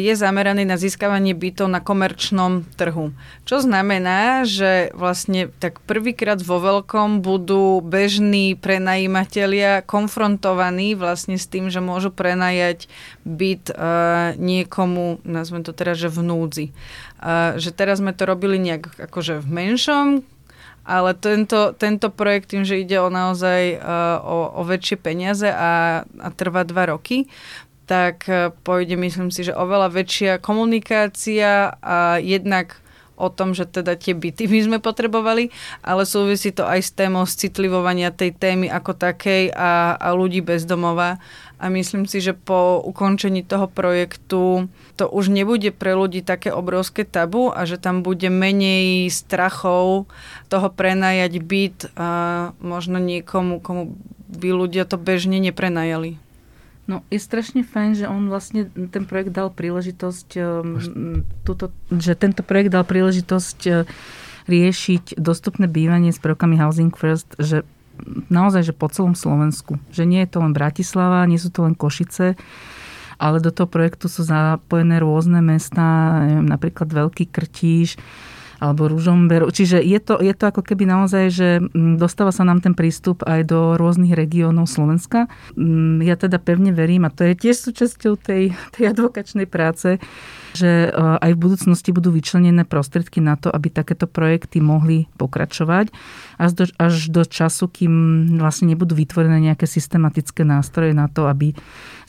je zameraný na získavanie bytov na komerčnom trhu. Čo znamená, že vlastne tak prvýkrát vo veľkom budú bežní prenajímatelia konfrontovaní vlastne s tým, že môžu prenajať byt uh, niekomu, nazvem to teraz, že v núdzi. Uh, že teraz sme to robili nejak akože v menšom ale tento, tento projekt tým, že ide o naozaj uh, o, o väčšie peniaze a, a trvá dva roky, tak uh, pôjde, myslím si, že oveľa väčšia komunikácia a jednak o tom, že teda tie byty by sme potrebovali, ale súvisí to aj s témou citlivovania tej témy ako takej a, a ľudí bezdomova. A myslím si, že po ukončení toho projektu to už nebude pre ľudí také obrovské tabu a že tam bude menej strachov toho prenajať byt a možno niekomu, komu by ľudia to bežne neprenajali. No je strašne fajn, že on vlastne ten projekt dal príležitosť, um, túto, že tento projekt dal príležitosť uh, riešiť dostupné bývanie s prvkami Housing First, že naozaj, že po celom Slovensku. Že nie je to len Bratislava, nie sú to len Košice, ale do toho projektu sú zapojené rôzne mesta, neviem, napríklad Veľký Krtíž, alebo Ružomberu. Čiže je to, je to ako keby naozaj, že mm, dostáva sa nám ten prístup aj do rôznych regiónov Slovenska. Mm, ja teda pevne verím, a to je tiež súčasťou tej, tej advokačnej práce, že e, aj v budúcnosti budú vyčlenené prostriedky na to, aby takéto projekty mohli pokračovať až do, až do času, kým vlastne nebudú vytvorené nejaké systematické nástroje na to, aby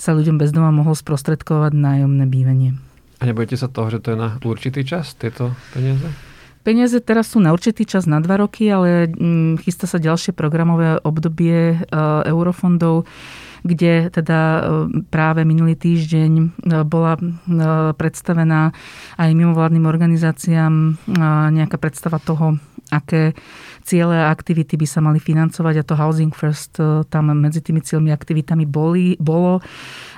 sa ľuďom bez doma mohlo sprostredkovať nájomné bývanie. A nebojete sa toho, že to je na určitý čas, tieto peniaze? Peniaze teraz sú na určitý čas na dva roky, ale mm, chystá sa ďalšie programové obdobie e, eurofondov, kde teda e, práve minulý týždeň e, bola predstavená aj mimovládnym organizáciám nejaká predstava toho, aké ciele a aktivity by sa mali financovať a to Housing First tam medzi tými cieľmi aktivitami boli, bolo.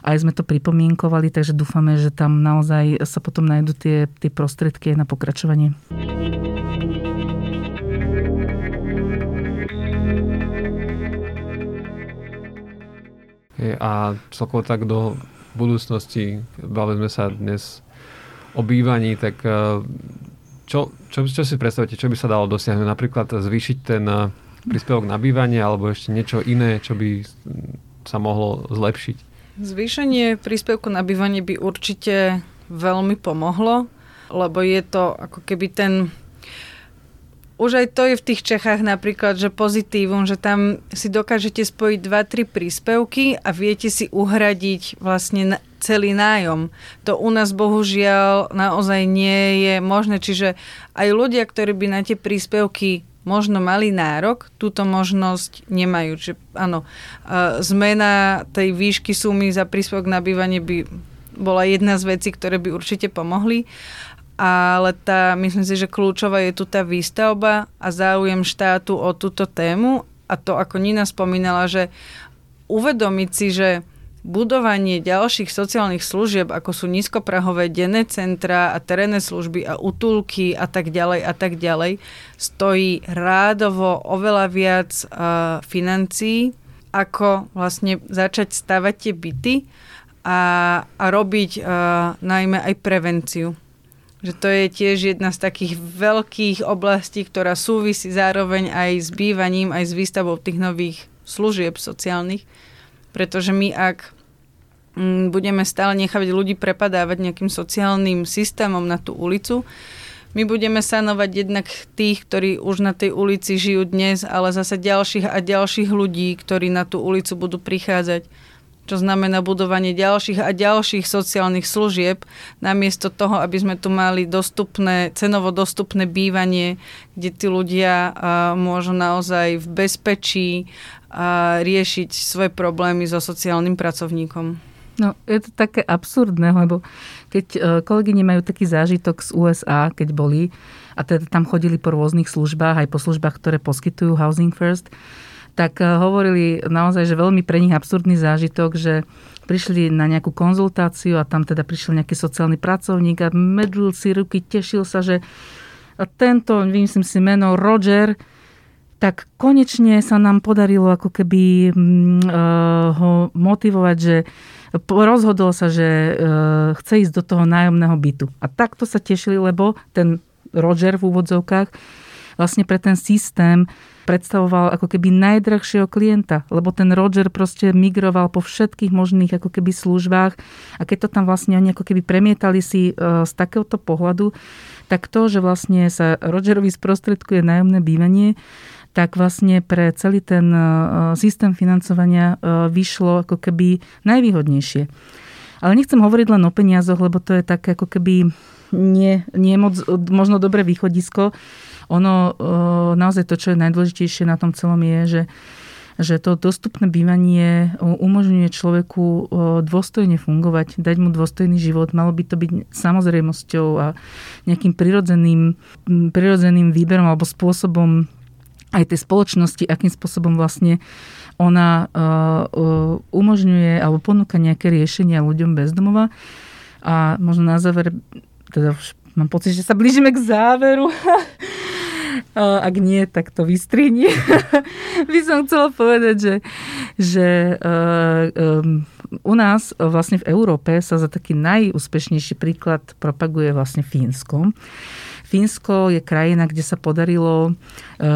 Aj sme to pripomienkovali, takže dúfame, že tam naozaj sa potom nájdú tie, tie prostriedky na pokračovanie. A celkovo tak do budúcnosti, bavili sme sa dnes o bývaní, tak e, čo, čo, si predstavíte, čo by sa dalo dosiahnuť? Napríklad zvýšiť ten e, príspevok na bývanie alebo ešte niečo iné, čo by sa mohlo zlepšiť? Zvýšenie príspevku na bývanie by určite veľmi pomohlo, lebo je to ako keby ten už aj to je v tých Čechách napríklad, že pozitívum, že tam si dokážete spojiť 2-3 príspevky a viete si uhradiť vlastne celý nájom. To u nás bohužiaľ naozaj nie je možné, čiže aj ľudia, ktorí by na tie príspevky možno mali nárok, túto možnosť nemajú. Čiže áno, zmena tej výšky sumy za príspevok na bývanie by bola jedna z vecí, ktoré by určite pomohli ale tá, myslím si, že kľúčová je tu tá výstavba a záujem štátu o túto tému a to, ako Nina spomínala, že uvedomiť si, že budovanie ďalších sociálnych služieb, ako sú nízkoprahové denné centra a terénne služby a utulky a tak ďalej a tak ďalej, stojí rádovo oveľa viac uh, financií, ako vlastne začať stavať tie byty a, a robiť uh, najmä aj prevenciu. Že to je tiež jedna z takých veľkých oblastí, ktorá súvisí zároveň aj s bývaním, aj s výstavou tých nových služieb sociálnych. Pretože my ak mm, budeme stále nechávať ľudí prepadávať nejakým sociálnym systémom na tú ulicu, my budeme sanovať jednak tých, ktorí už na tej ulici žijú dnes, ale zase ďalších a ďalších ľudí, ktorí na tú ulicu budú prichádzať čo znamená budovanie ďalších a ďalších sociálnych služieb, namiesto toho, aby sme tu mali dostupné, cenovo dostupné bývanie, kde tí ľudia môžu naozaj v bezpečí riešiť svoje problémy so sociálnym pracovníkom. No, je to také absurdné, lebo keď e, kolegyne majú taký zážitok z USA, keď boli, a teda tam chodili po rôznych službách, aj po službách, ktoré poskytujú Housing First, tak e, hovorili naozaj, že veľmi pre nich absurdný zážitok, že prišli na nejakú konzultáciu a tam teda prišiel nejaký sociálny pracovník a medžul si ruky, tešil sa, že tento, vymyslím si meno, Roger, tak konečne sa nám podarilo ako keby mm, e, ho motivovať, že rozhodol sa, že e, chce ísť do toho nájomného bytu. A takto sa tešili, lebo ten Roger v úvodzovkách vlastne pre ten systém predstavoval ako keby najdrahšieho klienta, lebo ten Roger proste migroval po všetkých možných ako keby službách a keď to tam vlastne oni ako keby premietali si e, z takéhoto pohľadu, tak to, že vlastne sa Rogerovi sprostredkuje nájomné bývanie, tak vlastne pre celý ten e, systém financovania e, vyšlo ako keby najvýhodnejšie. Ale nechcem hovoriť len o peniazoch, lebo to je také ako keby nie, nie moc možno dobré východisko. Ono e, naozaj to, čo je najdôležitejšie na tom celom je, že že to dostupné bývanie umožňuje človeku dôstojne fungovať, dať mu dôstojný život. Malo by to byť samozrejmosťou a nejakým prirodzeným, prirodzeným výberom alebo spôsobom aj tej spoločnosti, akým spôsobom vlastne ona umožňuje alebo ponúka nejaké riešenia ľuďom bez domova. A možno na záver, teda už mám pocit, že sa blížime k záveru. Ak nie, tak to vystrihni. By som chcela povedať, že, že um, u nás vlastne v Európe sa za taký najúspešnejší príklad propaguje vlastne Fínsko. Fínsko je krajina, kde sa podarilo e,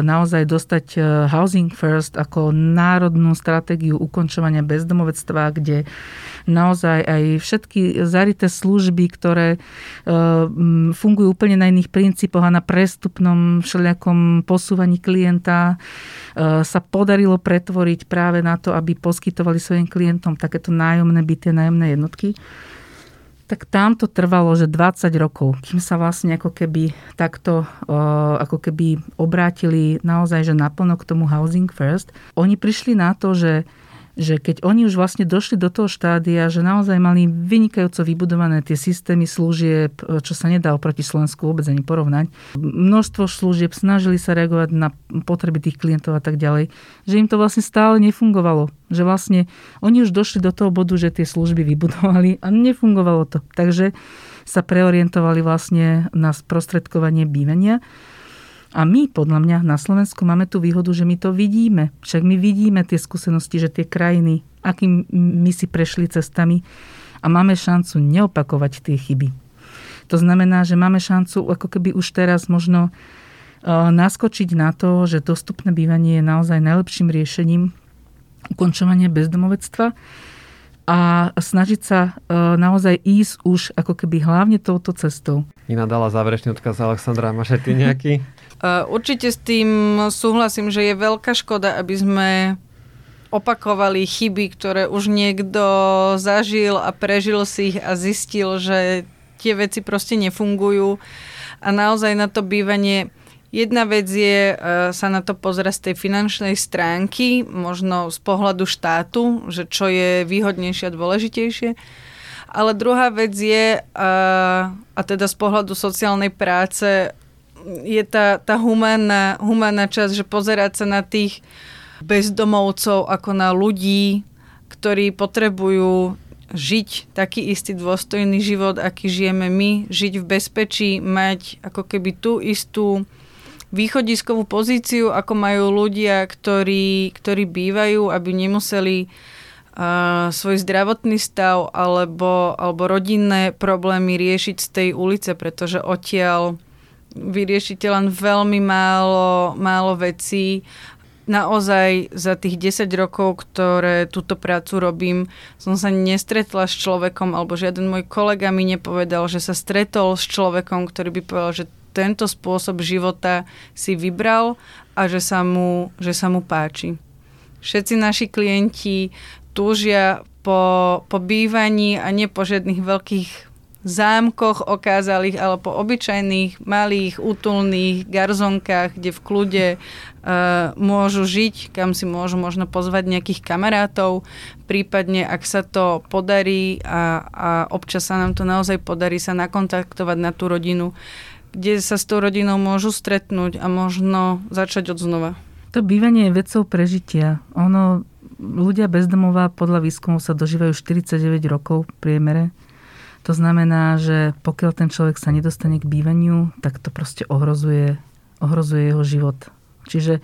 naozaj dostať e, Housing First ako národnú stratégiu ukončovania bezdomovectva, kde naozaj aj všetky zarité služby, ktoré e, fungujú úplne na iných princípoch a na prestupnom všelijakom posúvaní klienta, sa podarilo pretvoriť práve na to, aby poskytovali svojim klientom takéto nájomné byty, nájomné jednotky tak tam to trvalo, že 20 rokov, kým sa vlastne ako keby takto ako keby obrátili naozaj, že naplno k tomu Housing First. Oni prišli na to, že že keď oni už vlastne došli do toho štádia, že naozaj mali vynikajúco vybudované tie systémy služieb, čo sa nedá oproti Slovensku vôbec ani porovnať, množstvo služieb, snažili sa reagovať na potreby tých klientov a tak ďalej, že im to vlastne stále nefungovalo. Že vlastne oni už došli do toho bodu, že tie služby vybudovali a nefungovalo to. Takže sa preorientovali vlastne na sprostredkovanie bývania a my, podľa mňa, na Slovensku máme tú výhodu, že my to vidíme. Však my vidíme tie skúsenosti, že tie krajiny, akým my si prešli cestami a máme šancu neopakovať tie chyby. To znamená, že máme šancu ako keby už teraz možno e, naskočiť na to, že dostupné bývanie je naozaj najlepším riešením ukončovania bezdomovectva a snažiť sa e, naozaj ísť už ako keby hlavne touto cestou. Ina dala záverečný odkaz Alexandra. Máš aj ty nejaký? Určite s tým súhlasím, že je veľká škoda, aby sme opakovali chyby, ktoré už niekto zažil a prežil si ich a zistil, že tie veci proste nefungujú. A naozaj na to bývanie Jedna vec je e, sa na to pozerať z tej finančnej stránky, možno z pohľadu štátu, že čo je výhodnejšie a dôležitejšie. Ale druhá vec je, a, a teda z pohľadu sociálnej práce, je tá, tá humánna, humánna časť, že pozerať sa na tých bezdomovcov ako na ľudí, ktorí potrebujú žiť taký istý dôstojný život, aký žijeme my, žiť v bezpečí, mať ako keby tú istú východiskovú pozíciu, ako majú ľudia, ktorí, ktorí bývajú, aby nemuseli uh, svoj zdravotný stav alebo, alebo rodinné problémy riešiť z tej ulice, pretože odtiaľ vyriešite len veľmi málo, málo vecí. Naozaj za tých 10 rokov, ktoré túto prácu robím, som sa nestretla s človekom, alebo žiaden môj kolega mi nepovedal, že sa stretol s človekom, ktorý by povedal, že tento spôsob života si vybral a že sa mu, že sa mu páči. Všetci naši klienti túžia po, po bývaní a nie po žiadnych veľkých zámkoch okázalých, ale po obyčajných, malých, útulných garzonkách, kde v kľude uh, môžu žiť, kam si môžu možno pozvať nejakých kamarátov, prípadne ak sa to podarí a, a občas sa nám to naozaj podarí sa nakontaktovať na tú rodinu, kde sa s tou rodinou môžu stretnúť a možno začať od znova. To bývanie je vecou prežitia. Ono, ľudia bezdomová podľa výskumov sa dožívajú 49 rokov v priemere. To znamená, že pokiaľ ten človek sa nedostane k bývaniu, tak to proste ohrozuje, ohrozuje jeho život. Čiže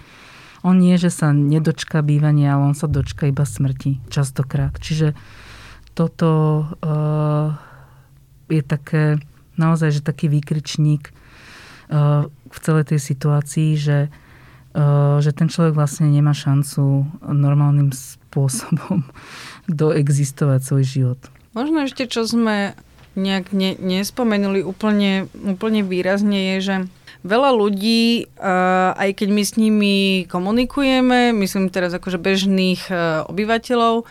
on nie, že sa nedočká bývania, ale on sa dočká iba smrti častokrát. Čiže toto uh, je také, naozaj, že taký výkričník uh, v celej tej situácii, že Eh, že ten človek vlastne nemá šancu normálnym spôsobom doexistovať svoj život. Možno ešte, čo sme nejak ne, nespomenuli úplne, úplne výrazne, je, že veľa ľudí, aj keď my s nimi komunikujeme, myslím teraz akože bežných obyvateľov,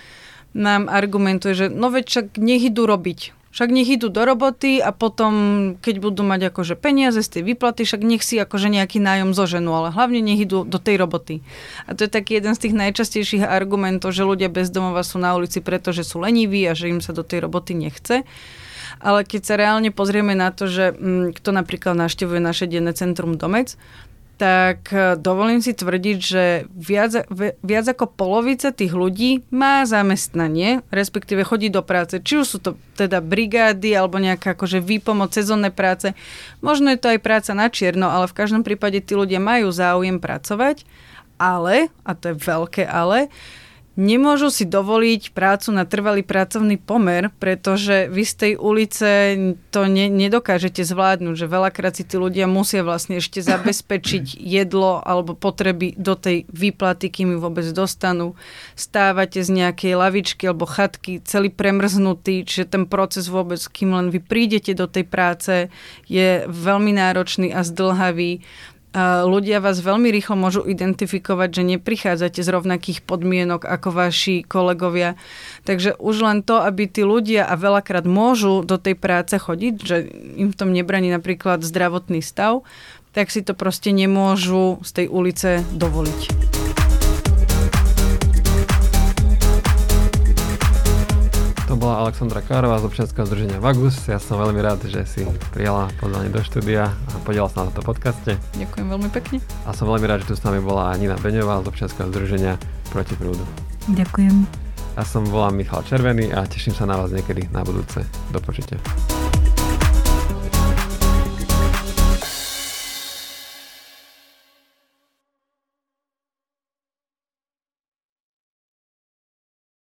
nám argumentuje, že no veď však nech idú robiť však nech idú do roboty a potom, keď budú mať akože peniaze z tej výplaty, však nech si akože nejaký nájom zoženú, ale hlavne nech idú do tej roboty. A to je taký jeden z tých najčastejších argumentov, že ľudia bez domova sú na ulici, pretože sú leniví a že im sa do tej roboty nechce. Ale keď sa reálne pozrieme na to, že m, mm, kto napríklad naštevuje naše denné centrum Domec, tak e, dovolím si tvrdiť, že viac, viac ako polovica tých ľudí má zamestnanie, respektíve chodí do práce. Či už sú to teda brigády alebo nejaká akože výpomoc, sezónne práce. Možno je to aj práca na čierno, ale v každom prípade tí ľudia majú záujem pracovať. Ale, a to je veľké ale, nemôžu si dovoliť prácu na trvalý pracovný pomer, pretože vy z tej ulice to ne, nedokážete zvládnuť, že veľakrát si tí ľudia musia vlastne ešte zabezpečiť jedlo alebo potreby do tej výplaty, kým ju vôbec dostanú. Stávate z nejakej lavičky alebo chatky celý premrznutý, čiže ten proces vôbec, kým len vy prídete do tej práce, je veľmi náročný a zdlhavý ľudia vás veľmi rýchlo môžu identifikovať, že neprichádzate z rovnakých podmienok ako vaši kolegovia. Takže už len to, aby tí ľudia a veľakrát môžu do tej práce chodiť, že im v tom nebraní napríklad zdravotný stav, tak si to proste nemôžu z tej ulice dovoliť. To bola Alexandra Kárová z občianského združenia Vagus. Ja som veľmi rád, že si prijala pozvanie do štúdia a podiela sa na tomto podcaste. Ďakujem veľmi pekne. A som veľmi rád, že tu s nami bola Nina Beňová z občianského združenia Proti prúdu. Ďakujem. Ja som volám Michal Červený a teším sa na vás niekedy na budúce. Do počutia.